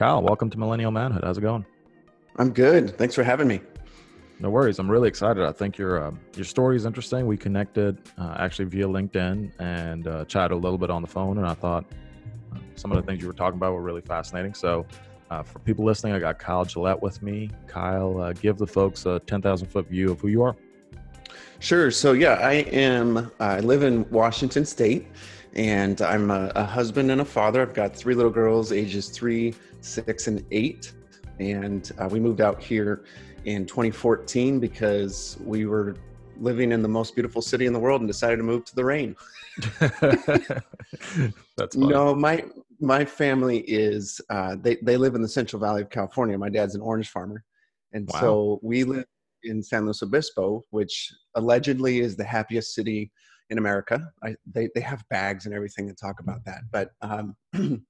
Kyle, welcome to Millennial Manhood. How's it going? I'm good. Thanks for having me. No worries. I'm really excited. I think your uh, your story is interesting. We connected uh, actually via LinkedIn and uh, chatted a little bit on the phone, and I thought uh, some of the things you were talking about were really fascinating. So, uh, for people listening, I got Kyle Gillette with me. Kyle, uh, give the folks a 10,000 foot view of who you are. Sure. So, yeah, I am. I live in Washington State, and I'm a, a husband and a father. I've got three little girls, ages three, six, and eight, and we moved out here in 2014 because we were living in the most beautiful city in the world and decided to move to the rain. That's no, my my family is uh, they they live in the Central Valley of California. My dad's an orange farmer, and wow. so we live in San Luis Obispo, which allegedly is the happiest city in America. I, they they have bags and everything to talk about that, but um,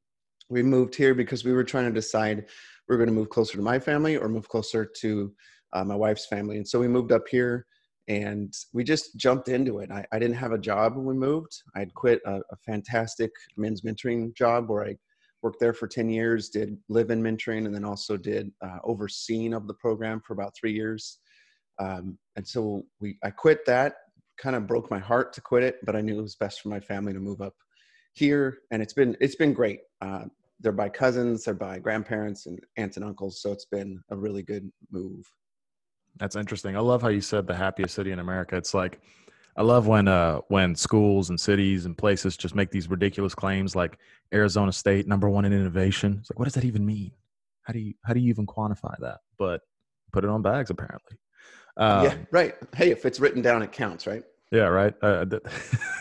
we moved here because we were trying to decide we are going to move closer to my family or move closer to uh, my wife's family. And so we moved up here and we just jumped into it. I, I didn't have a job when we moved. I'd quit a, a, fantastic men's mentoring job where I worked there for 10 years, did live in mentoring, and then also did uh, overseeing of the program for about three years. Um, and so we, I quit that, kind of broke my heart to quit it, but I knew it was best for my family to move up here. And it's been, it's been great. Uh, they're by cousins, they're by grandparents and aunts and uncles. So it's been a really good move. That's interesting. I love how you said the happiest city in America. It's like I love when uh when schools and cities and places just make these ridiculous claims like Arizona State number one in innovation. It's like what does that even mean? How do you how do you even quantify that? But put it on bags apparently. Um, yeah, right. Hey, if it's written down, it counts, right? Yeah, right. Uh,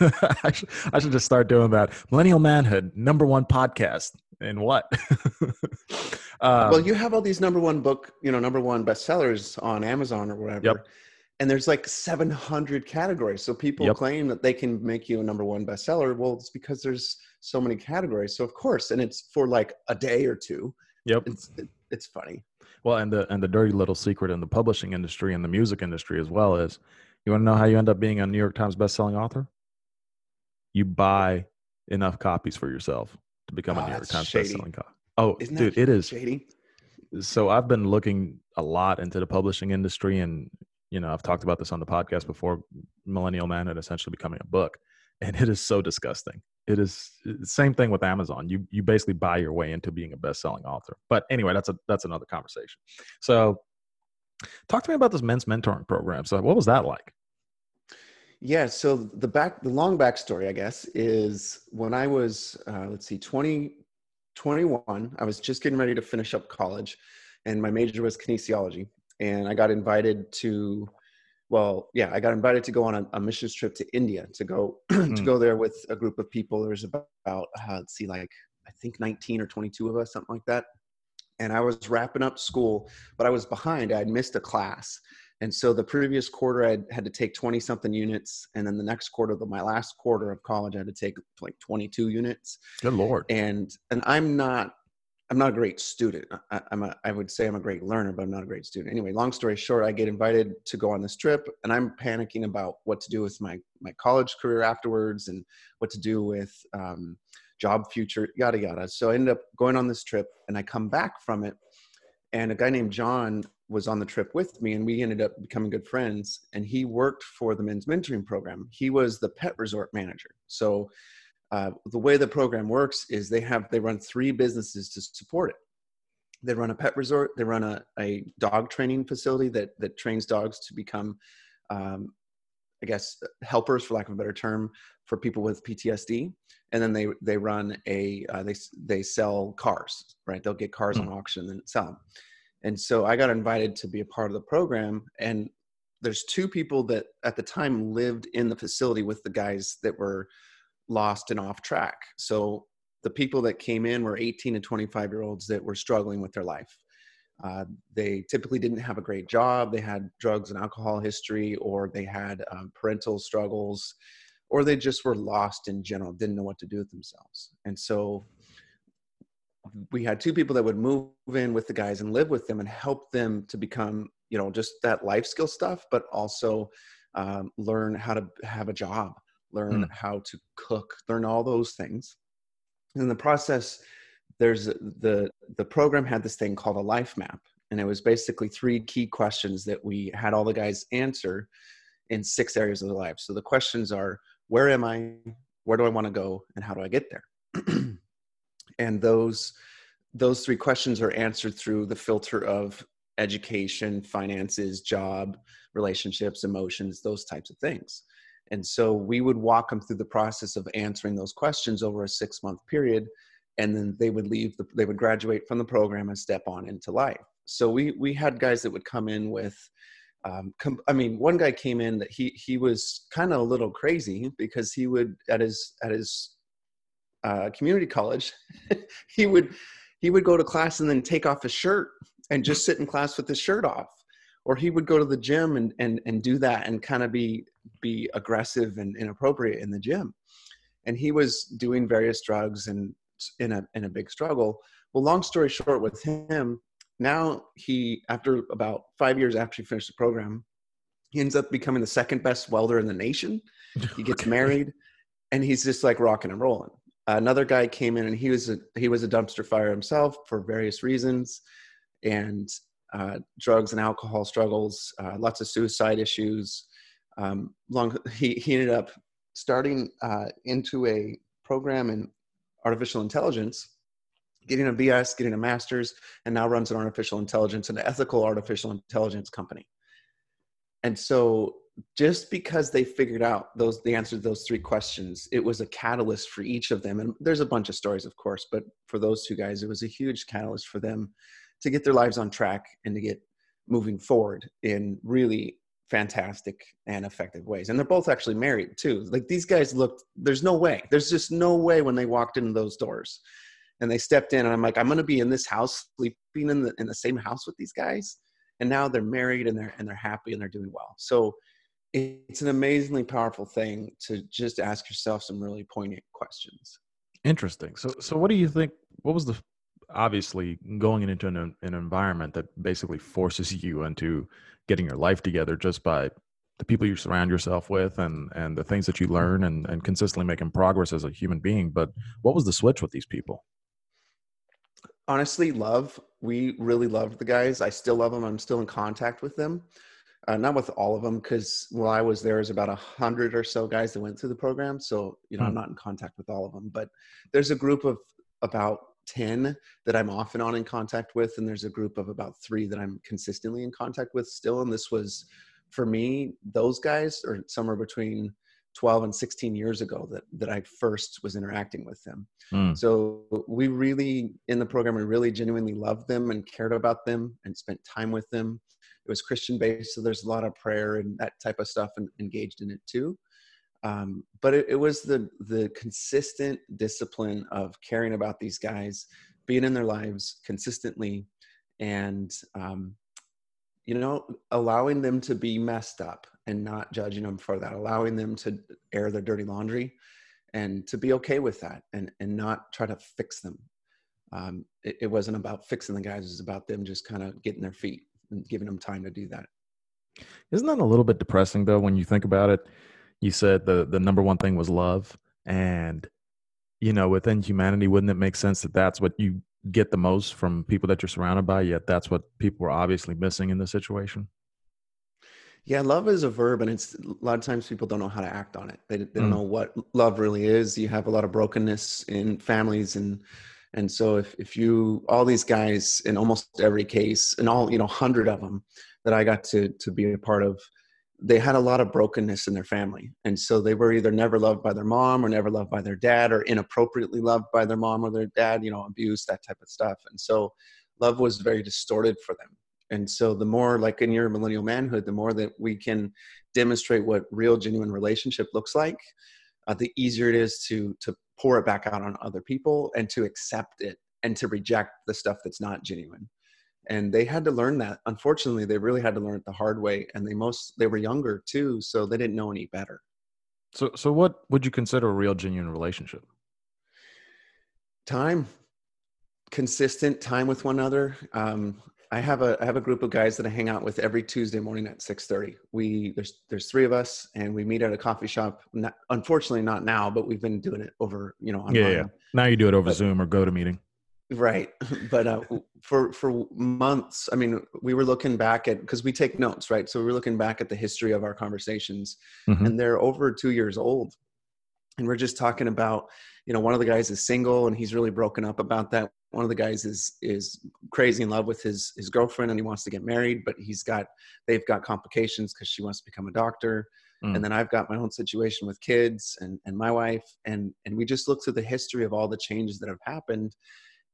I, should, I should just start doing that. Millennial Manhood, number one podcast. And what? um, well, you have all these number one book, you know, number one bestsellers on Amazon or whatever. Yep. And there's like 700 categories. So people yep. claim that they can make you a number one bestseller. Well, it's because there's so many categories. So of course, and it's for like a day or two. Yep. It's, it, it's funny. Well, and the and the dirty little secret in the publishing industry and the music industry as well is you want to know how you end up being a New York Times bestselling author? You buy enough copies for yourself to become oh, a ah, New York Times shady. bestselling author. Oh, Isn't dude, it is shady. So I've been looking a lot into the publishing industry, and you know I've talked about this on the podcast before. Millennial Man and essentially becoming a book, and it is so disgusting. It is the same thing with Amazon. You you basically buy your way into being a best-selling author. But anyway, that's a that's another conversation. So Talk to me about this men's mentoring program. So, what was that like? Yeah, so the back, the long backstory, I guess, is when I was, uh, let's see, 20, 21, I was just getting ready to finish up college, and my major was kinesiology, and I got invited to, well, yeah, I got invited to go on a, a missions trip to India to go to mm. go there with a group of people. There was about, uh, let's see, like I think 19 or 22 of us, something like that and I was wrapping up school, but I was behind. I had missed a class. And so the previous quarter, I had to take 20 something units. And then the next quarter, the, my last quarter of college, I had to take like 22 units. Good Lord. And, and I'm not, I'm not a great student. I, I'm a, I would say I'm a great learner, but I'm not a great student. Anyway, long story short, I get invited to go on this trip and I'm panicking about what to do with my, my college career afterwards and what to do with, um, job future, yada, yada. So I ended up going on this trip and I come back from it. And a guy named John was on the trip with me and we ended up becoming good friends. And he worked for the men's mentoring program. He was the pet resort manager. So uh, the way the program works is they have, they run three businesses to support it. They run a pet resort. They run a, a dog training facility that, that trains dogs to become um, I guess helpers, for lack of a better term, for people with PTSD. And then they they run a uh, they they sell cars, right? They'll get cars mm. on auction and sell them. And so I got invited to be a part of the program. And there's two people that at the time lived in the facility with the guys that were lost and off track. So the people that came in were 18 to 25 year olds that were struggling with their life uh, they typically didn't have a great job. They had drugs and alcohol history, or they had um, parental struggles, or they just were lost in general, didn't know what to do with themselves. And so we had two people that would move in with the guys and live with them and help them to become, you know, just that life skill stuff, but also um, learn how to have a job, learn mm. how to cook, learn all those things. In the process, there's the the program had this thing called a life map and it was basically three key questions that we had all the guys answer in six areas of their life so the questions are where am i? Where do i want to go? And how do i get there? And those those three questions are answered through the filter of education finances job relationships emotions those types of things and so we would walk them through the process of answering those questions over a six month period and then they would leave the, they would graduate from the program and step on into life. So we we had guys that would come in with um, com- i mean one guy came in that he he was kind of a little crazy because he would at his at his uh, community college he would he would go to class and then take off his shirt and just sit in class with his shirt off or he would go to the gym and and and do that and kind of be be aggressive and inappropriate in the gym. And he was doing various drugs and in a in a big struggle. Well long story short with him now he after about five years after he finished the program he ends up becoming the second best welder in the nation. He gets okay. married and he's just like rocking and rolling. Another guy came in and he was a he was a dumpster fire himself for various reasons. And uh, drugs and alcohol struggles uh, lots of suicide issues. Um, long he, he ended up starting uh, into a program in artificial intelligence getting a bs getting a master's and now runs an artificial intelligence an ethical artificial intelligence company. And so just because they figured out those the answer to those three questions it was a catalyst for each of them. And there's a bunch of stories of course but for those two guys it was a huge catalyst for them to get their lives on track and to get moving forward in really fantastic and effective ways and they're both actually married too like these guys looked there's no way there's just no way when they walked into those doors and they stepped in and i'm like i'm going to be in this house sleeping in the in the same house with these guys and now they're married and they're and they're happy and they're doing well so it's an amazingly powerful thing to just ask yourself some really poignant questions. Interesting. So, so what do you think? What was the obviously going into an, an environment that basically forces you into getting your life together just by the people you surround yourself with and and the things that you learn and and consistently making progress as a human being. But what was the switch with these people? Honestly, love. We really loved the guys. I still love them. I'm still in contact with them uh, not with all of them because while I was there, was about a hundred or so guys that went through the program. So you know, mm. I'm not in contact with all of them, but there's a group of about 10 that I'm off and on in contact with, and there's a group of about three that I'm consistently in contact with still. And this was for me, those guys are somewhere between 12 and 16 years ago that that I first was interacting with them. Mm. So we really in the program we really genuinely loved them and cared about them and spent time with them. It was Christian based, so there's a lot of prayer and that type of stuff and engaged in it too. Um, but it, it was the the consistent discipline of caring about these guys, being in their lives consistently, and um, you know allowing them to be messed up and not judging them for that, allowing them to air their dirty laundry and to be okay with that and, and not try to fix them. Um, it, it, wasn't about fixing the guys, it was about them just kind of getting their feet and giving them time to do that. Isn't that a little bit depressing though when you think about it? You said the the number one thing was love and you know within humanity wouldn't it make sense that that's what you get the most from people that you're surrounded by yet that's what people were obviously missing in this situation yeah, love is a verb, and it's a lot of times people don't know how to act on it. They, they don't mm. know what love really is. You have a lot of brokenness in families, and and so if if you all these guys in almost every case, and all you know, hundred of them that I got to to be a part of, they had a lot of brokenness in their family, and so they were either never loved by their mom or never loved by their dad, or inappropriately loved by their mom or their dad. You know, abuse that type of stuff, and so love was very distorted for them. And so the more like in your millennial manhood the more that we can demonstrate what real genuine relationship looks like uh, the easier it is to to pour it back out on other people and to accept it and to reject the stuff that's not genuine and they had to learn that unfortunately they really had to learn it the hard way and they most they were younger too so they didn't know any better so so what would you consider a real genuine relationship time consistent time with one another um, I have a I have a group of guys that I hang out with every Tuesday morning at six thirty. We there's there's three of us, and we meet at a coffee shop. Not, unfortunately, not now, but we've been doing it over you know. Online. Yeah, yeah. Now you do it over but, Zoom or GoToMeeting. Right but uh, for for months i mean we were looking back at because we take notes right so we were looking back at the history of our conversations mm-hmm. and they're over two years old and we're just talking about you know one of the guys is single and he's really broken up about that one of the guys is is crazy in love with his his girlfriend and he wants to get married but he's got they've got complications because she wants to become a doctor mm. and then i've got my own situation with kids and and my wife and and we just look through the history of all the changes that have happened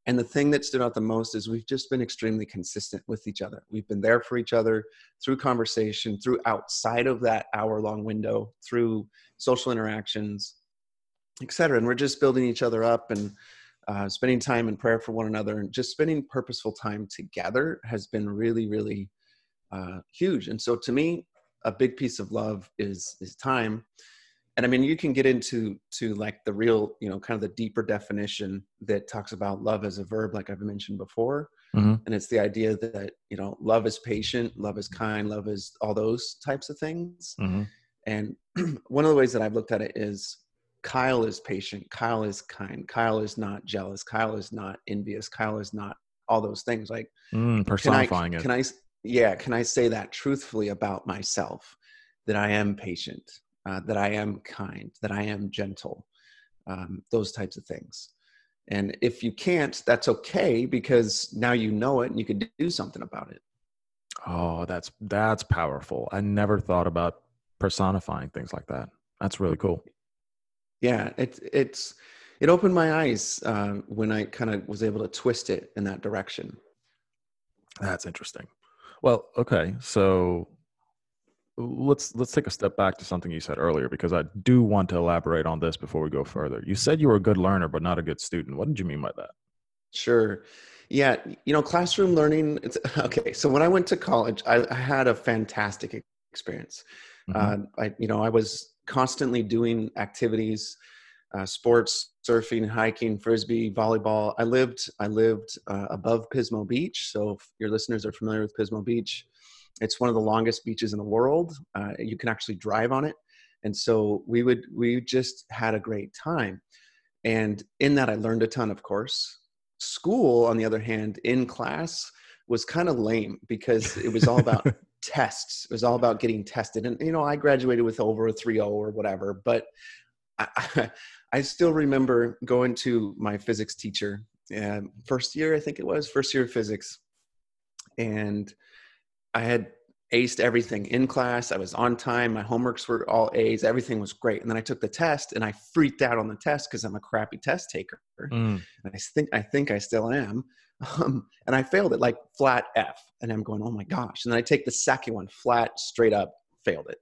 and the thing that stood out the most is we've just been extremely consistent with each other. We've been there for each other through conversation through outside of that hour long window through social interactions etc and we're just building each other up and uh, spending time in prayer for one another. And just spending purposeful time together has been really really uh, huge. And so to me a big piece of love is is time and i mean you can get into to like the real you know kind of the deeper definition that talks about love as a verb like i've mentioned before mm-hmm. and it's the idea that you know love is patient love is kind love is all those types of things mm-hmm. and one of the ways that i've looked at it is Kyle is patient. Kyle is kind. Kyle is not jealous. Kyle is not envious. Kyle is not all those things. Like mm, personifying can I, it. Can I? Yeah. Can I say that truthfully about myself? That I am patient. Uh, that I am kind. That I am gentle. Um, those types of things. And if you can't, that's okay because now you know it and you can do something about it. Oh, that's that's powerful. I never thought about personifying things like that. That's really cool yeah it, it's it opened my eyes uh, when i kind of was able to twist it in that direction that's interesting well okay so let's let's take a step back to something you said earlier because i do want to elaborate on this before we go further you said you were a good learner but not a good student what did you mean by that sure yeah you know classroom learning it's okay so when i went to college i, I had a fantastic experience mm-hmm. uh, i you know i was constantly doing activities, uh, sports, surfing, hiking, frisbee, volleyball. I lived I lived uh, above Pismo Beach. So if your listeners are familiar with Pismo Beach, it's one of the longest beaches in the world. Uh, you can actually drive on it, and so we would we just had a great time. And in that, I learned a ton, of course. School, on the other hand, in class was kind of lame because it was all about tests. It was all about getting tested. And, you know, I graduated with over a 3.0 or whatever, but I, I still remember going to my physics teacher, uh, first year, I think it was, first year of physics. And I had aced everything in class. I was on time. My homeworks were all A's. Everything was great. And then I took the test and I freaked out on the test because I'm a crappy test taker. Mm. And I think I think I still am. Um, and I failed it like flat F. And I'm going, oh my gosh. And then I take the second one, flat, straight up, failed it.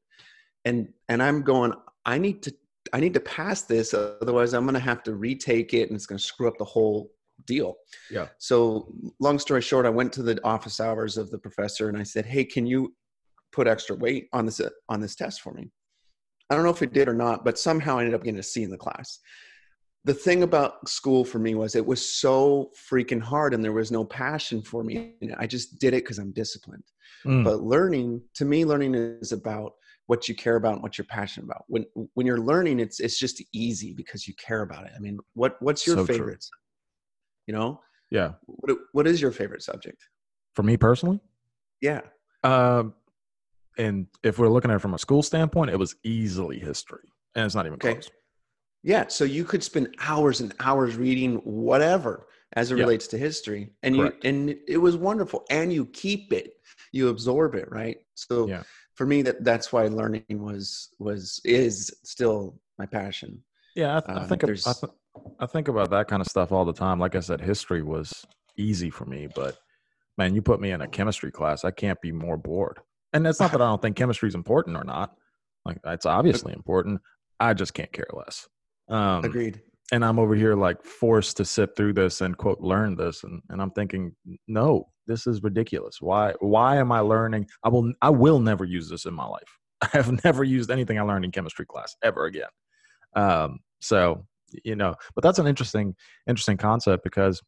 And and I'm going, I need to I need to pass this, otherwise I'm gonna have to retake it and it's gonna screw up the whole deal. Yeah. So long story short, I went to the office hours of the professor and I said, Hey, can you put extra weight on this on this test for me? I don't know if it did or not, but somehow I ended up getting a C in the class the thing about school for me was it was so freaking hard and there was no passion for me. I just did it because I'm disciplined. Mm. But learning, to me, learning is about what you care about and what you're passionate about. When when you're learning, it's it's just easy because you care about it. I mean, what what's your so favorite? True. You know? Yeah. What what is your favorite subject? For me personally? Yeah. Um and if we're looking at it from a school standpoint, it was easily history. And it's not even okay. close. Yeah, so you could spend hours and hours reading whatever as it relates to history, and Correct. you and it was wonderful, and you keep it, you absorb it, right? So yeah. for me, that that's why learning was was is still my passion. Yeah, I, th- uh, I think I, th- I think about that kind of stuff all the time. Like I said, history was easy for me, but man, you put me in a chemistry class, I can't be more bored. And it's not that I don't think chemistry is important or not. Like it's obviously important. I just can't care less. Um, Agreed. And I'm over here like forced to sit through this and quote learn this, and, and I'm thinking, no, this is ridiculous. Why why am I learning? I will I will never use this in my life. I have never used anything I learned in chemistry class ever again. Um, so you know, but that's an interesting interesting concept because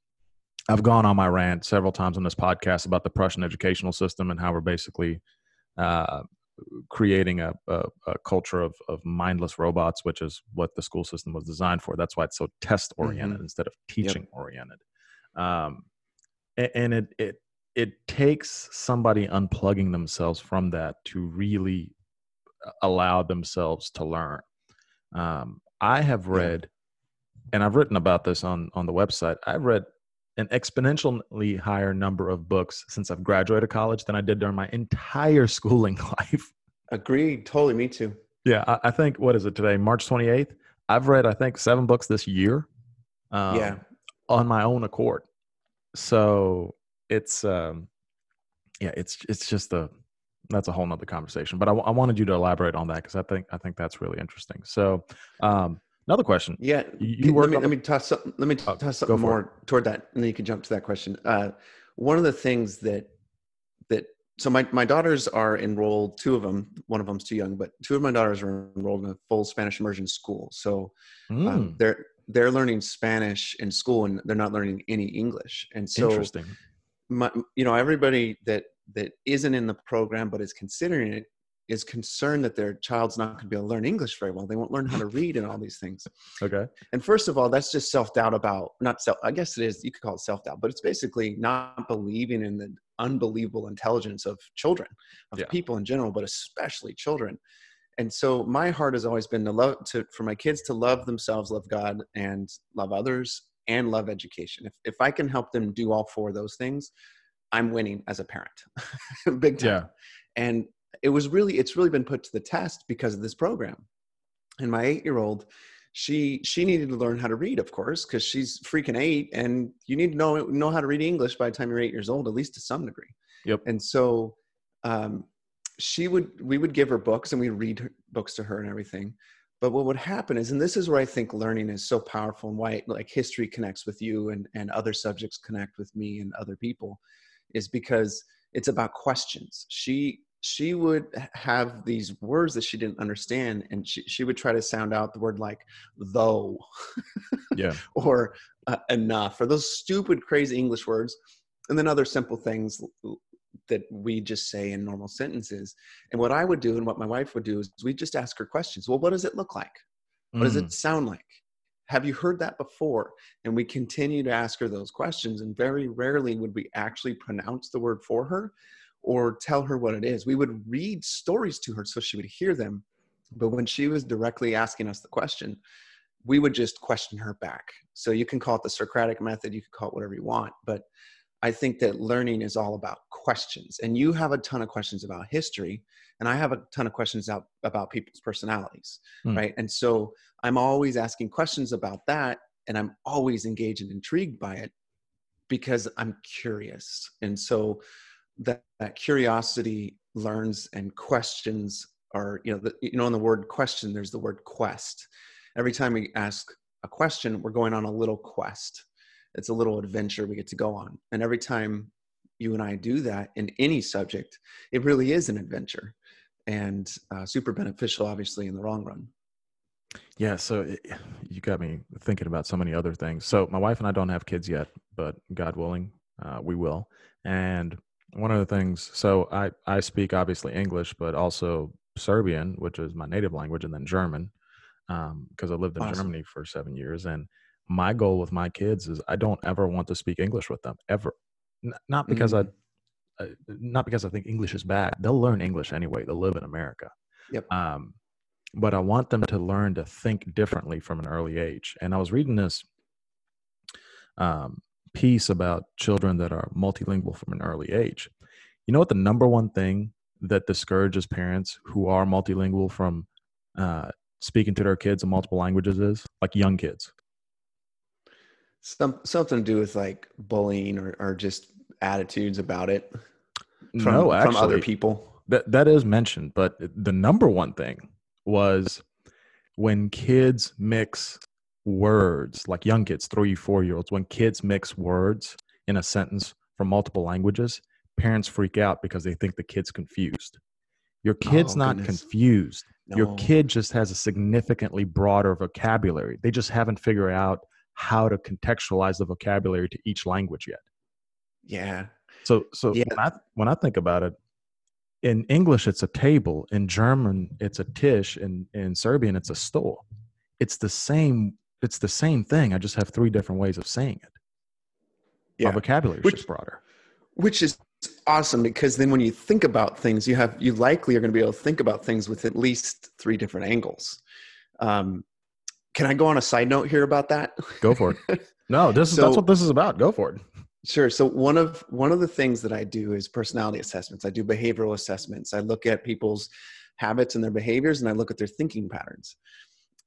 I've gone on my rant several times on this podcast about the Prussian educational system and how we're basically uh, creating a, a, a, culture of, of mindless robots, which is what the school system was designed for. That's why it's so test oriented mm-hmm. instead of teaching yep. oriented. um, and it it it takes somebody unplugging themselves from that to really uh, allow themselves to learn. Um, I have read, and I've written about this on on the website. I've read an exponentially higher number of books since I've graduated college than I did during my entire schooling life. Agreed. Totally. Me too. Yeah, I, I think what is it today? March twenty eighth. I've read I think seven books this year. Um, yeah. On my own accord. So it's um, yeah, it's it's just a that's a whole nother conversation. But I, I wanted you to elaborate on that because I think I think that's really interesting. So um, another question. Yeah, you, let me let me toss something. Let me Oh, toss something more toward that, and then you can jump to that question. Uh, one of the things that that so my my daughters are enrolled. Two of them. One of them's too young, but two of my daughters are enrolled in a full Spanish immersion school. So um, Mm, they're they're learning Spanish in school, and they're not learning any English. And so interesting. my, you know everybody that that isn't in the program but is considering it is concerned that their child's not going to be able to learn english very well they won't learn how to read and all these things Okay. and first of all that's just self-doubt about not self i guess it is you could call it self-doubt but it's basically not believing in the unbelievable intelligence of children of Yeah. people in general but especially children and so my heart has always been to love to for my kids to love themselves love god and love others and love education if, if i can help them do all four of those things i'm winning as a parent big time Yeah. and it was really it's really been put to the test because of this program. And my eight year old she she needed to learn how to read of course because she's freaking eight and you need to know know how to read english by the time you're eight years old at least to some degree. Yep. and so um, she would we would give her books and we read her, books to her and everything. But what would happen is and this is where i think learning is so powerful and why like history connects with you and and other subjects connect with me and other people is because it's about questions. She she would have these words that she didn't understand and she, she would try to sound out the word like though Yeah. or uh, enough or those stupid crazy english words and then other simple things that we just say in normal sentences. And what i would do and what my wife would do is we just ask her questions. Well what does it look like? What does Mm, it sound like? Have you heard that before? And we continue to ask her those questions and very rarely would we actually pronounce the word for her or tell her what it is. We would read stories to her so she would hear them. But when she was directly asking us the question we would just question her back. So you can call it the socratic method you can call it whatever you want but i think that learning is all about questions. And you have a ton of questions about history and i have a ton of questions out about people's personalities Hmm. right? And so i'm always asking questions about that and i'm always engaged and intrigued by it because i'm curious. And so that, that curiosity learns and questions are you know the, you know in the word question there's the word quest every time we ask a question we're going on a little quest it's a little adventure we get to go on and every time you and i do that in any subject it really is an adventure and uh, super beneficial obviously in the long run Yeah, so it, you got me thinking about so many other things. So my wife and I don't have kids yet, but God willing, uh, we will. And one of the things, so I I speak obviously English, but also Serbian, which is my native language, and then German, because I lived in Awesome. Germany for seven years. And my goal with my kids is I don't ever want to speak English with them ever. N- not because I, uh, not because I think English is bad. They'll learn English anyway. They'll live in America. Yep. Um, but I want them to learn to think differently from an early age. And I was reading this um, piece about children that are multilingual from an early age. You know what the number one thing that discourages parents who are multilingual from uh, speaking to their kids in multiple languages is? Like young kids. Some something to do with like bullying or, or just attitudes about it from, no, actually, from other people. That that is mentioned, but the number one thing was when kids mix words, like young kids, three, four year olds, when kids mix words in a sentence from multiple languages, parents freak out because they think the kid's confused. Your kid's Oh, not goodness. confused. Your kid just has a significantly broader vocabulary. They just haven't figured out how to contextualize the vocabulary to each language yet. Yeah. So so Yeah. when I when I think about it, in English it's a table, in German it's a tisch, in in Serbian it's a stol. It's the same it's the same thing. I just have three different ways of saying it. My vocabulary is Which- just broader. which is awesome because then when you think about things, you have you likely are going to be able to think about things with at least three different angles. Um, can I go on a side note here about that? Go for it. No, this is that's what this is about. Go for it. Sure. So one of one of the things that I do is personality assessments. I do behavioral assessments. I look at people's habits and their behaviors, and I look at their thinking patterns.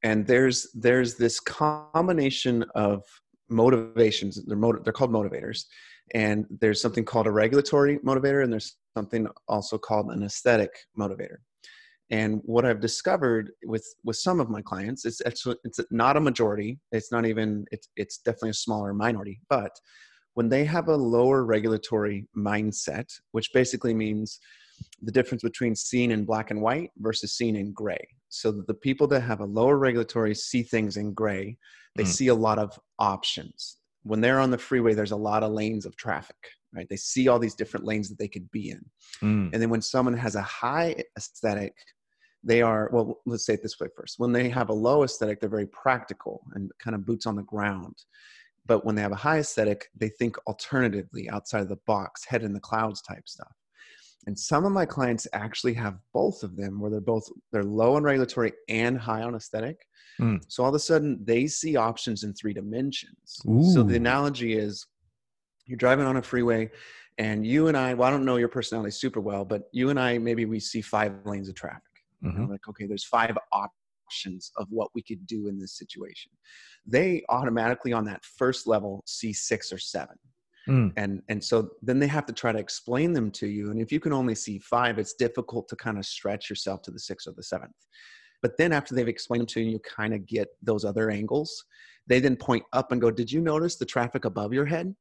And there's there's this combination of motivations. They're motiv- they're called motivators, and there's something called a regulatory motivator, and there's something also called an aesthetic motivator. And what I've discovered with with some of my clients, it's actually it's not a majority. It's not even it's it's definitely a smaller minority, but when they have a lower regulatory mindset, which basically means the difference between seeing in black and white versus seeing in gray. So the people that have a lower regulatory see things in gray, they Mm. see a lot of options. When they're on the freeway, there's a lot of lanes of traffic, right? They see all these different lanes that they could be in. Mm. And then when someone has a high aesthetic, they are, well, let's say it this way first. When they have a low aesthetic, they're very practical and kind of boots on the ground. But when they have a high aesthetic, they think alternatively, outside of the box, head in the clouds type stuff. And some of my clients actually have both of them where they're both they're low on regulatory and high on aesthetic. Mm. So all of a sudden they see options in three dimensions. So the analogy is you're driving on a freeway and you and I, well, I don't know your personality super well, but you and I maybe we see five lanes of traffic. And Mhm. I'm like, okay, there's five options of what we could do in this situation. They automatically on that first level see six or seven. Mm. And and so then they have to try to explain them to you. And if you can only see five, it's difficult to kind of stretch yourself to the sixth or the seventh. But then after they've explained them to you, you kind of get those other angles. They then point up and go, Did you notice the traffic above your head?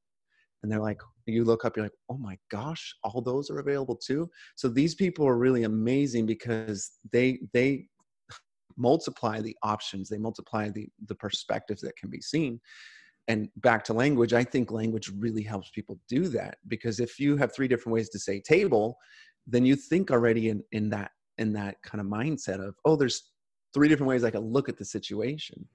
And they're like, you look up, you're like, oh my gosh, all those are available too. So these people are really amazing because they they multiply the options, they multiply the the perspectives that can be seen. And back to language, I think language really helps people do that because if you have three different ways to say table, then you think already in in that in that kind of mindset of oh, there's three different ways I can look at the situation.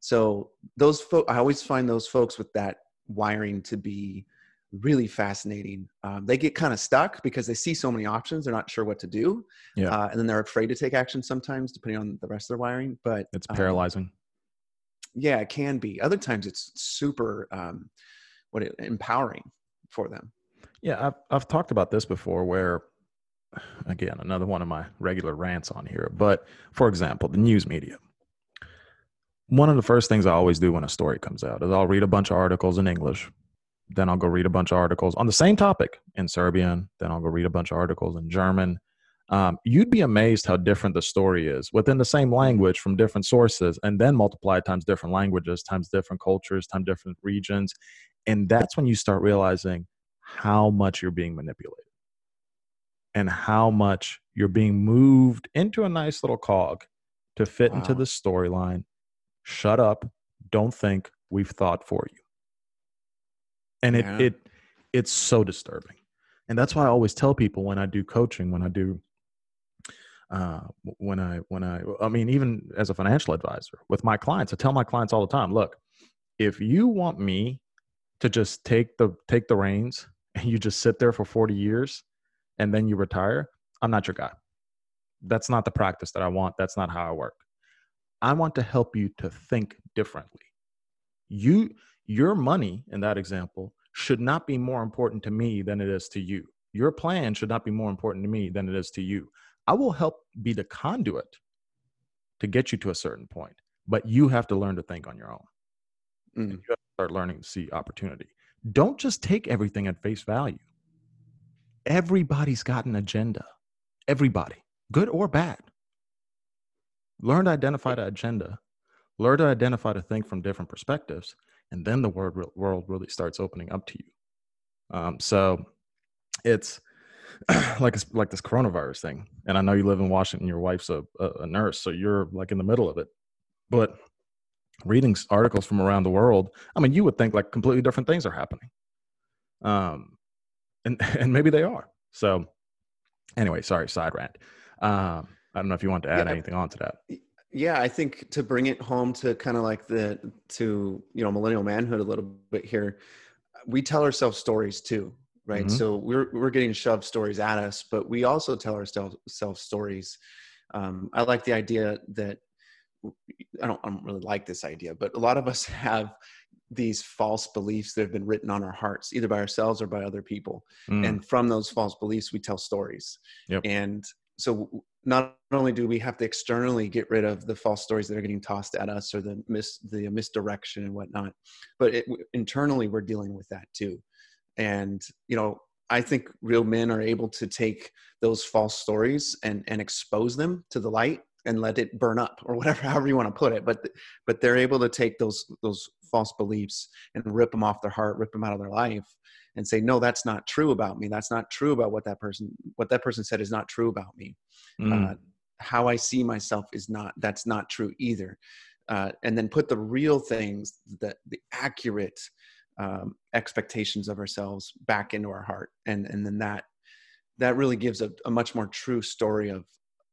So those I always find those folks with that wiring to be really fascinating. Um, they get kind of stuck because they see so many options; they're not sure what to do, Yeah. uh, and then they're afraid to take action sometimes, depending on the rest of their wiring. But It's um, paralyzing. Yeah, it can be. Other times, it's super um, what it, empowering for them. Yeah, I've I've talked about this before where again, another one of my regular rants on here. But for example, the news media. One of the first things I always do when a story comes out is I'll read a bunch of articles in English. Then I'll go read a bunch of articles on the same topic in Serbian. Then I'll go read a bunch of articles in German. Um, you'd be amazed how different the story is within the same language from different sources, and then multiply times different languages, times different cultures, times different regions. And that's when you start realizing how much you're being manipulated and how much you're being moved into a nice little cog to fit into the storyline. Shut up. Don't think we've thought for you. And it Yeah. it it's so disturbing. And that's why I always tell people when I do coaching, when I do uh when I when I I mean even as a financial advisor with my clients, I tell my clients all the time, look, if you want me to just take the take the reins and you just sit there for 40 years and then you retire, I'm not your guy. That's not the practice that I want. That's not how I work. I want to help you to think differently. You your money in that example should not be more important to me than it is to you. Your plan should not be more important to me than it is to you. I will help be the conduit to get you to a certain point, but you have to learn to think on your own Mm. and you have to start learning to see opportunity. Don't just take everything at face value. Everybody's got an agenda. Everybody, good or bad. Learn to identify the agenda. Learn to identify to think from different perspectives, and then the world world really starts opening up to you. Um, so it's like like this coronavirus thing. And I know you live in Washington. Your wife's a, a, a nurse, so you're like in the middle of it. But reading articles from around the world, I mean, you would think like completely different things are happening. Um, and and maybe they are. So, anyway, sorry, side rant. Um, I don't know if you want to add Yeah. anything on to that. yeah i think to bring it home to kind of like the to you know millennial manhood a little bit here we tell ourselves stories too, right? Mhm. So we're we're getting shoved stories at us, but we also tell ourselves self stories. Um, I like the idea that I don't, I don't really like this idea, but a lot of us have these false beliefs that have been written on our hearts, either by ourselves or by other people. Mm. And from those false beliefs, we tell stories. Yep. And so not only do we have to externally get rid of the false stories that are getting tossed at us or the mis the misdirection and whatnot, but it, internally we're dealing with that too. And you know, I think real men are able to take those false stories and and expose them to the light and let it burn up or whatever however you want to put it. But but they're able to take those those false beliefs and rip them off their heart rip them out of their life and say no that's not true about me. That's not true about what that person what that person said is not true about me. Mm. uh, how i see myself is not that's not true either. Uh, and then put the real things that the accurate um, expectations of ourselves back into our heart. And and then that that really gives a, a much more true story of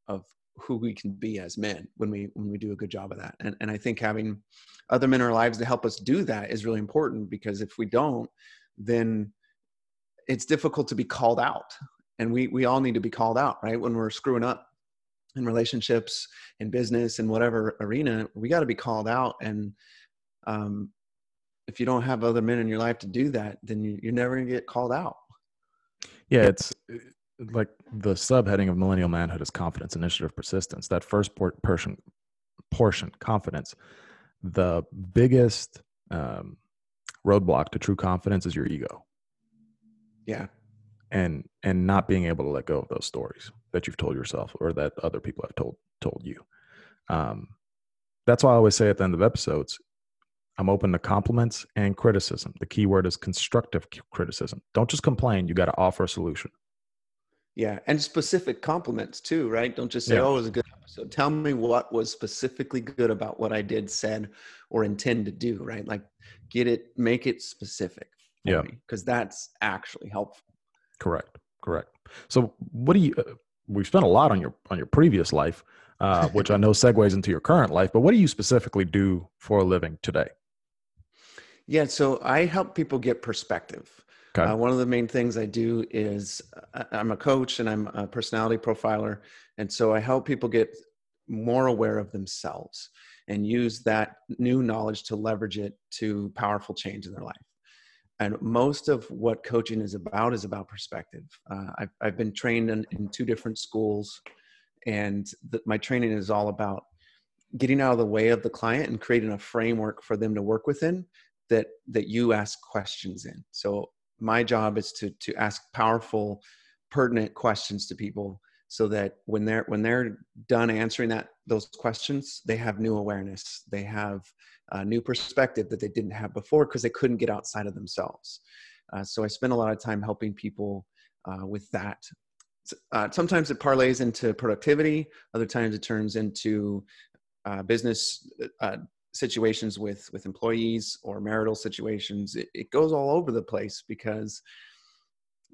of who we can be as men when we when we do a good job of that. And and i think having other men in our lives to help us do that is really important because if we don't then it's difficult to be called out. And we we all need to be called out right? When we're screwing up in relationships in business in whatever arena we got to be called out. And um if you don't have other men in your life to do that then you, you're never going to get called out Yeah, it's uh, like the subheading of millennial manhood is confidence, initiative, persistence. That first por- portion, portion, confidence. The biggest um, roadblock to true confidence is your ego, yeah and and not being able to let go of those stories that you've told yourself or that other people have told told you. Um, that's why I always say at the end of episodes, I'm open to compliments and criticism. The key word is constructive criticism. Don't just complain. You got to offer a solution. Yeah, and specific compliments too, right? Don't just say, Yeah. "Oh, it was a good episode." Tell me what was specifically good about what I did, said, or intend to do, right? Like, get it, make it specific. Yeah. because that's actually helpful. Correct. Correct. So, what do you? Uh, we've spent a lot on your on your previous life, uh, which I know segues into your current life. But what do you specifically do for a living today? Yeah, so I help people get perspective. Okay. Uh, one of the main things I do is uh, I'm a coach and I'm a personality profiler, and so I help people get more aware of themselves and use that new knowledge to leverage it to powerful change in their life. And most of what coaching is about is about perspective. Uh, I've, I've been trained in, in two different schools, and the, my training is all about getting out of the way of the client and creating a framework for them to work within that that you ask questions in. So my job is to to ask powerful, pertinent questions to people so that when they're when they're done answering that those questions, they have new awareness. They have a new perspective that they didn't have before because they couldn't get outside of themselves. Uh, so I spend a lot of time helping people uh, with that. Uh, sometimes it parlays into productivity. Other times it turns into uh, business uh, situations with with employees or marital situations it, it goes all over the place because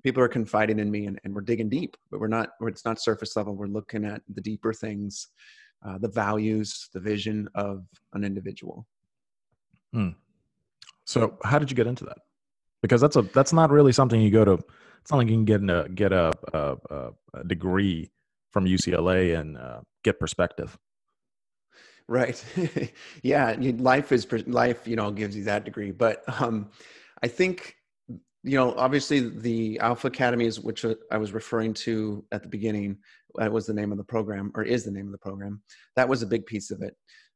people are confiding in me and, and we're digging deep but we're not we're, it's not surface level we're looking at the deeper things uh, the values the vision of an individual hmm. So, how did you get into that? Because that's a that's not really something you go to. It's not like you can get a get a, a, a, degree from UCLA and uh, get perspective. Right. Yeah life is life you know gives you that degree but um i think you know obviously the alpha academies which uh, i was referring to at the beginning that was the name of the program or is the name of the program. That was a big piece of it.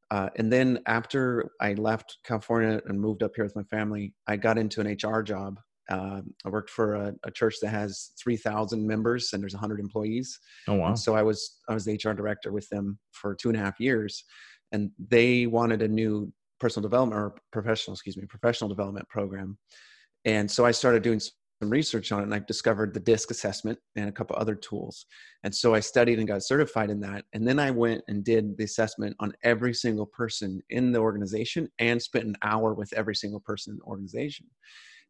Uh, and then after i left california and moved up here with my family i got into an hr job. Uh, i worked for a, a church that has 3000 members and there's 100 employees. Oh wow! and so I was I was the HR director with them for two and a half years, and they wanted a new personal development or professional, excuse me, professional development program. And so I started doing some research on it, and I discovered the DISC assessment and a couple other tools. And so I studied and got certified in that. And then I went and did the assessment on every single person in the organization and spent an hour with every single person in the organization.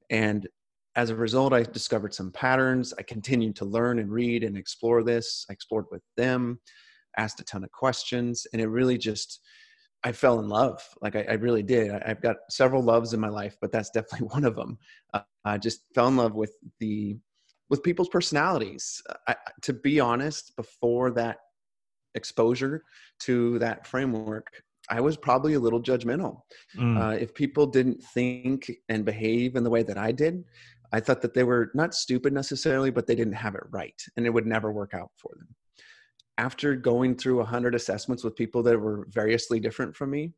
And as a result, I discovered some patterns. I continued to learn and read and explore this. I explored with them, asked a ton of questions, and it really just I fell in love. Like I, I really did. I, have got several loves in my life, but that's definitely one of them. Uh, I just fell in love with the with people's personalities. I, to be honest, before that exposure to that framework, I was probably a little judgmental. Mm. Uh, if people didn't think and behave in the way that I did, I thought that they were not stupid necessarily, but they didn't have it right, and it would never work out for them. After going through a hundred assessments with people that were variously different from me,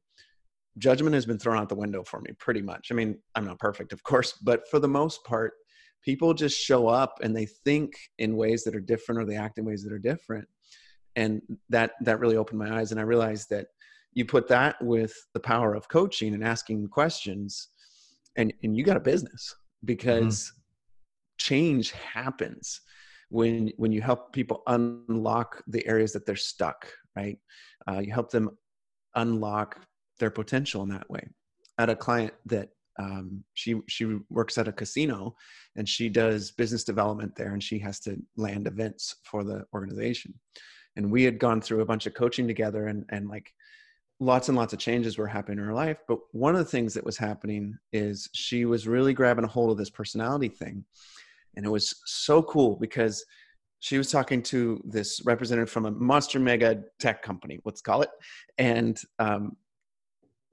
judgment has been thrown out the window for me pretty much. I mean, I'm not perfect, of course, but for the most part, people just show up and they think in ways that are different or they act in ways that are different and that that really opened my eyes and i realized that you put that with the power of coaching and asking questions and and you got a business because mm-hmm. change happens when when you help people unlock the areas that they're stuck right? Uh, you help them unlock their potential in that way. Had a client that um, she she works at a casino and she does business development there and she has to land events for the organization. And we had gone through a bunch of coaching together and and like lots and lots of changes were happening in her life. But one of the things that was happening is she was really grabbing a hold of this personality thing and it was so cool because she was talking to this representative from a monster mega tech company let's call it and um,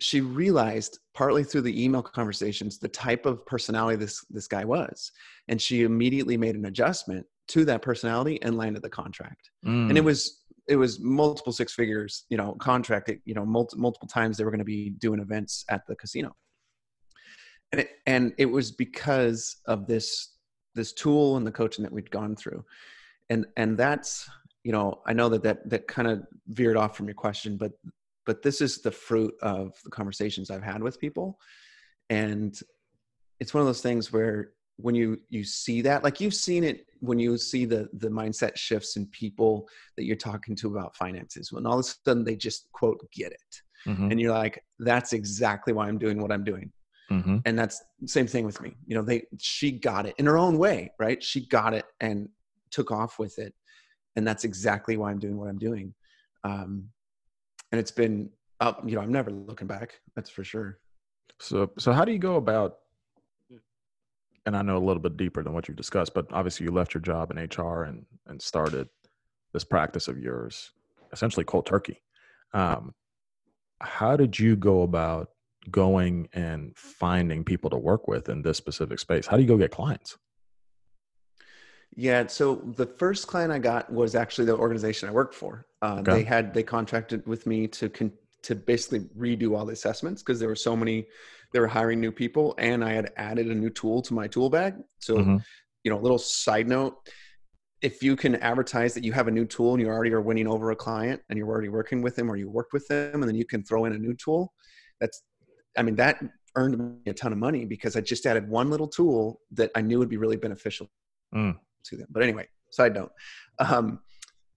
she realized partly through the email conversations the type of personality this this guy was and she immediately made an adjustment to that personality and landed the contract mm. and it was it was multiple six figures you know contract you know multi, multiple times they were going to be doing events at the casino and it, and it was because of this this tool and the coaching that we'd gone through and and that's you know i know that that that kind of veered off from your question but but this is the fruit of the conversations I've had with people. And it's one of those things where when you you see that like you've seen it when you see the the mindset shifts in people that you're talking to about finances when all of a sudden they just quote get it mm-hmm. and you're like that's exactly why i'm doing what i'm doing mm-hmm. and that's same thing with me you know they she got it in her own way right she got it and took off with it and that's exactly why i'm doing what i'm doing um, and it's been up. You know, I'm never looking back. That's for sure. So, so how do you go about? And I know a little bit deeper than what you discussed, but obviously you left your job in HR and and started this practice of yours, essentially cold turkey. Um, how did you go about going and finding people to work with in this specific space? How do you go get clients? Yeah, so the first client I got was actually the organization I worked for. Uh, okay. They had they contracted with me to con- to basically redo all the assessments because there were so many. They were hiring new people, and I had added a new tool to my tool bag. So, mm-hmm. you know, a little side note: if you can advertise that you have a new tool and you already are winning over a client and you're already working with them or you worked with them, and then you can throw in a new tool, that's, I mean, that earned me a ton of money because I just added one little tool that I knew would be really beneficial. Mm to them. But anyway, side note. Um,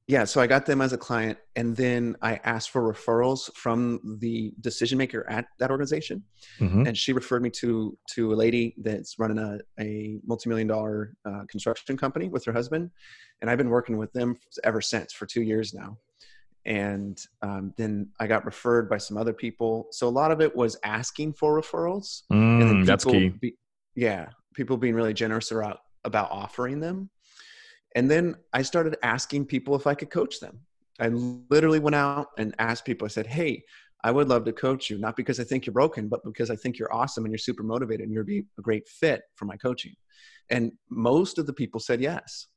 yeah, so I got them as a client, and then I asked for referrals from the decision maker at that organization, mm-hmm. and she referred me to to a lady that's running a a multi million dollar uh, construction company with her husband, and I've been working with them ever since for two years now. And um, then I got referred by some other people. So a lot of it was asking for referrals. Mm, that's key. Be, yeah, people being really generous about about offering them and then I started asking people if I could coach them. I literally went out and asked people, I said, Hey, I would love to coach you, not because I think you're broken, but because I think you're awesome and you're super motivated and you'd be a great fit for my coaching. And most of the people said yes.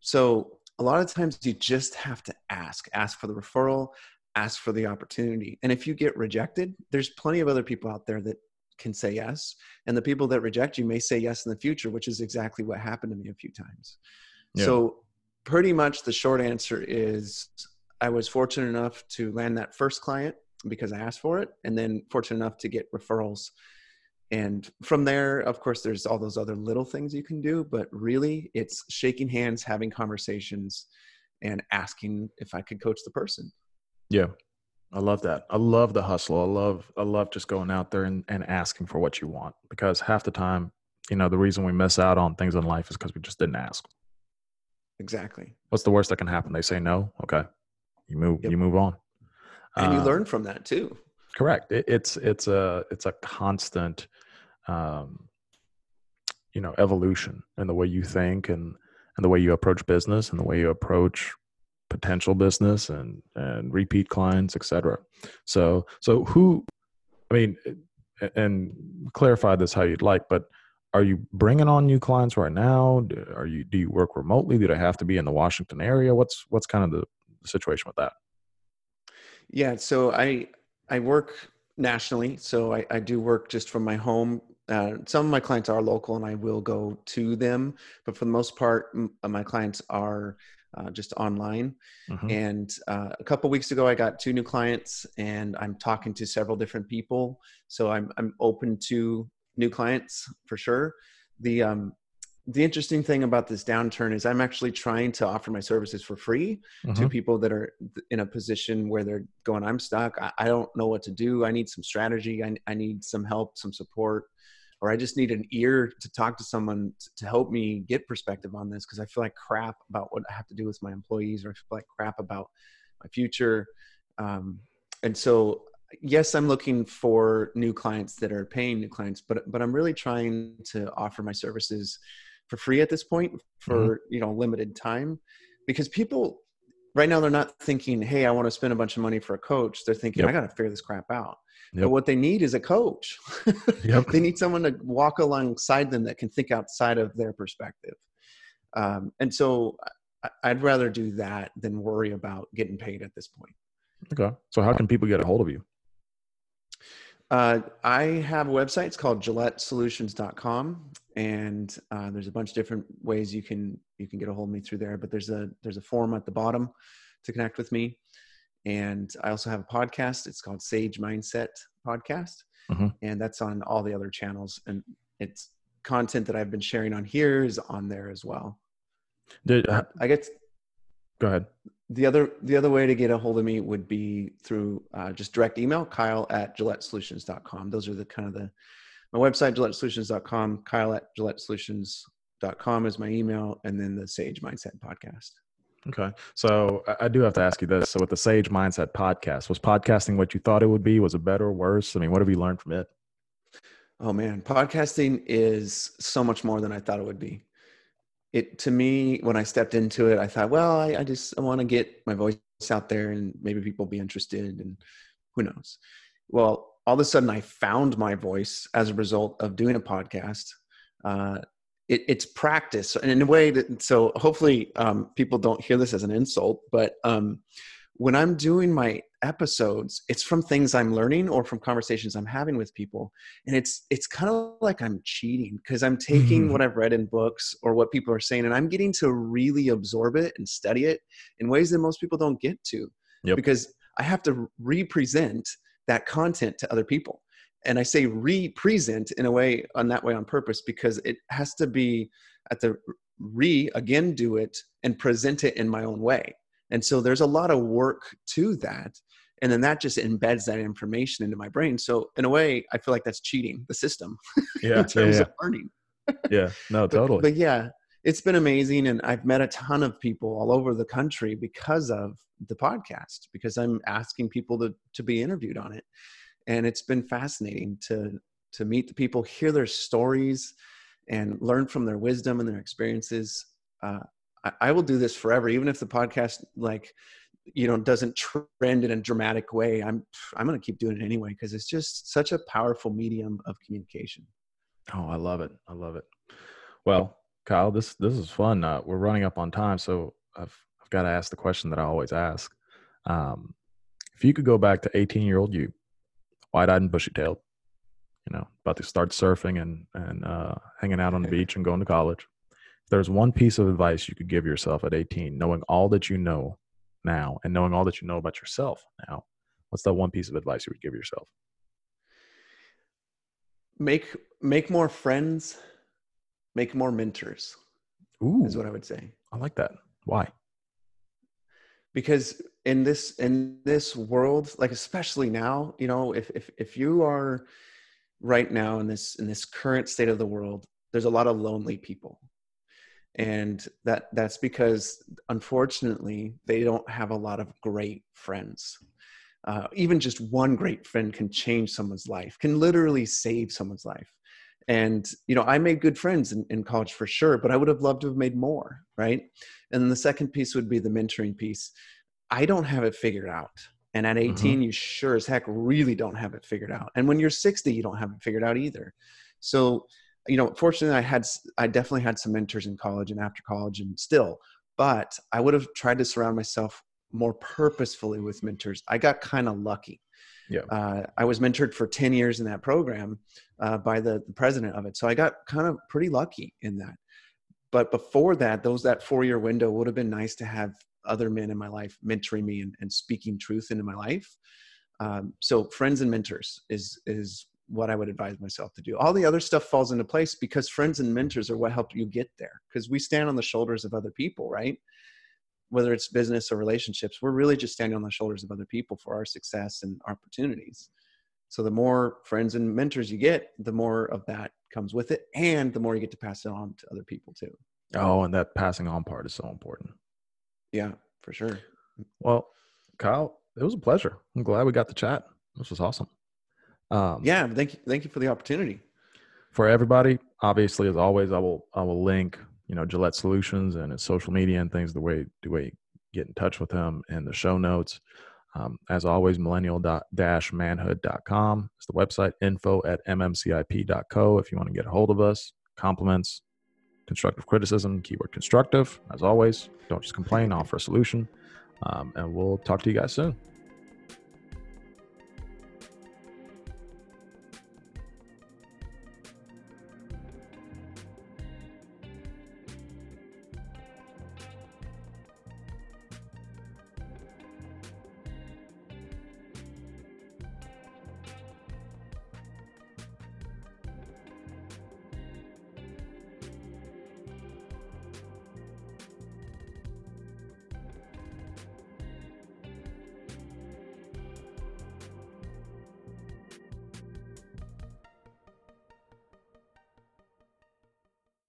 So a lot of times you just have to ask, ask for the referral, ask for the opportunity. And if you get rejected, there's plenty of other people out there that can say yes. And the people that reject you may say yes in the future, which is exactly what happened to me a few times. Yeah. So pretty much the short answer is I was fortunate enough to land that first client because I asked for it, and then fortunate enough to get referrals. And from there, of course, there's all those other little things you can do, but really it's shaking hands, having conversations, and asking if I could coach the person. Yeah. I love that. I love the hustle. I love I love just going out there and, and asking for what you want because half the time, you know, the reason we miss out on things in life is because we just didn't ask. Exactly. What's the worst that can happen? They say no. Okay, you move. Yep. You move on. and you Um, learn from that too. Correct. It, it's it's a it's a constant, um, you know, evolution in the way you think and and the way you approach business and the way you approach potential business and and repeat clients, etc. So so who, I mean, and clarify this how you'd like, but are you bringing on new clients right now? Are you do you work remotely? Do they have to be in the Washington area? What's what's kind of the situation with that? Yeah, so I I work nationally, so I, I do work just from my home. Uh, some of my clients are local, and I will go to them, but for the most part, m- uh, my clients are uh, just online. Mhm. And uh, a couple weeks ago, I got two new clients, and I'm talking to several different people. So I'm I'm open to new clients for sure. The um, the interesting thing about this downturn is I'm actually trying to offer my services for free to Mhm. people that are in a position where they're going, I'm stuck. I, I don't know what to do. I need some strategy. I, I need some help, some support, or I just need an ear to talk to someone t- to help me get perspective on this because I feel like crap about what I have to do with my employees, or I feel like crap about my future. Um, and so, yes, I'm looking for new clients that are paying new clients, but but I'm really trying to offer my services for free at this point for you know limited time because people right now they're not thinking hey i want to spend a bunch of money for a coach they're thinking Yep. i got to figure this crap out Yep. but what they need is a coach Yep. they need someone to walk alongside them that can think outside of their perspective um, and so i'd rather do that than worry about getting paid at this point Okay. So how can people get a hold of you? Uh, I have a website. It's called GilletteSolutions.com, and uh, there's a bunch of different ways you can you can get a hold of me through there. But there's a there's a form at the bottom to connect with me, and I also have a podcast. It's called Sage Mindset Podcast, Mhm. and that's on all the other channels. And it's content that I've been sharing on here is on there as well. Did, uh, I guess go ahead. the other the other way to get a hold of me would be through uh, just direct email kyle at gillettesolutions.com those are the kind of the my website gillettesolutions.com kyle at gillettesolutions.com is my email and then the sage mindset podcast Okay. So I- do have to ask you this. So with the Sage Mindset podcast, was podcasting what you thought it would be? Was it better or worse? I mean, what have you learned from it? oh man podcasting is so much more than i thought it would be it to me when i stepped into it i thought well i, I just i want to get my voice out there and maybe people be interested and who knows well all of a sudden i found my voice as a result of doing a podcast uh, it, it's practice and in a way that so hopefully um, people don't hear this as an insult but um, when i'm doing my episodes it's from things i'm learning or from conversations i'm having with people and it's it's kind of like i'm cheating because i'm taking Mhm. what i've read in books or what people are saying and i'm getting to really absorb it and study it in ways that most people don't get to Yep. because i have to represent that content to other people and i say represent in a way on that way on purpose because it has to be at the re again do it and present it in my own way and so there's a lot of work to that and then that just embeds that information into my brain so in a way i feel like that's cheating the system Yeah. in terms yeah, of learning yeah. yeah. No, but, totally. but yeah it's been amazing and i've met a ton of people all over the country because of the podcast because i'm asking people to to be interviewed on it and it's been fascinating to to meet the people hear their stories and learn from their wisdom and their experiences uh, I, I will do this forever even if the podcast like you know doesn't trend in a dramatic way i'm i'm going to keep doing it anyway because it's just such a powerful medium of communication Oh, I love it. I love it. Well, Kyle, this this is fun. Uh, we're running up on time, so I've I've got to ask the question that I always ask. Um, if you could go back to 18 year old you, wide eyed and bushy tailed, you know, about to start surfing and and uh, hanging out on the beach and going to college. If there's one piece of advice you could give yourself at 18, knowing all that you know now and knowing all that you know about yourself now, what's that one piece of advice you would give yourself? make make more friends make more mentors Ooh, is what i would say I like that. Why? because in this in this world like especially now you know if if if you are right now in this in this current state of the world there's a lot of lonely people and that that's because unfortunately they don't have a lot of great friends uh, even just one great friend can change someone's life can literally save someone's life and you know i made good friends in, in college for sure but i would have loved to have made more right? And then the second piece would be the mentoring piece. I don't have it figured out. And at 18 mm-hmm. you sure as heck really don't have it figured out. And when you're 60 you don't have it figured out either. So you know fortunately i had i definitely had some mentors in college and after college and still but i would have tried to surround myself more purposefully with mentors. I got kind of lucky. Yeah. Uh, I was mentored for 10 years in that program uh, by the, the president of it. So I got kind of pretty lucky in that. But before that, those that four year window would have been nice to have other men in my life mentoring me and, and speaking truth into my life. Um, so friends and mentors is is what I would advise myself to do. All the other stuff falls into place because friends and mentors are what help you get there. Because we stand on the shoulders of other people, right? whether it's business or relationships, we're really just standing on the shoulders of other people for our success and opportunities. So the more friends and mentors you get, the more of that comes with it, and the more you get to pass it on to other people too. Oh, and that passing on part is so important. Yeah, for sure. Well, Kyle, it was a pleasure. I'm glad we got the chat. This was awesome. Um, yeah, thank you. Thank you for the opportunity. For everybody, obviously, as always, I will I will link you know Gillette Solutions and his social media and things. The way the way get in touch with him in the show notes. Um, as always, millennial-manhood.com is the website. Info at mmcip.co if you want to get a hold of us. Compliments, constructive criticism, keyword constructive. As always, don't just complain, offer a solution. Um, and we'll talk to you guys soon.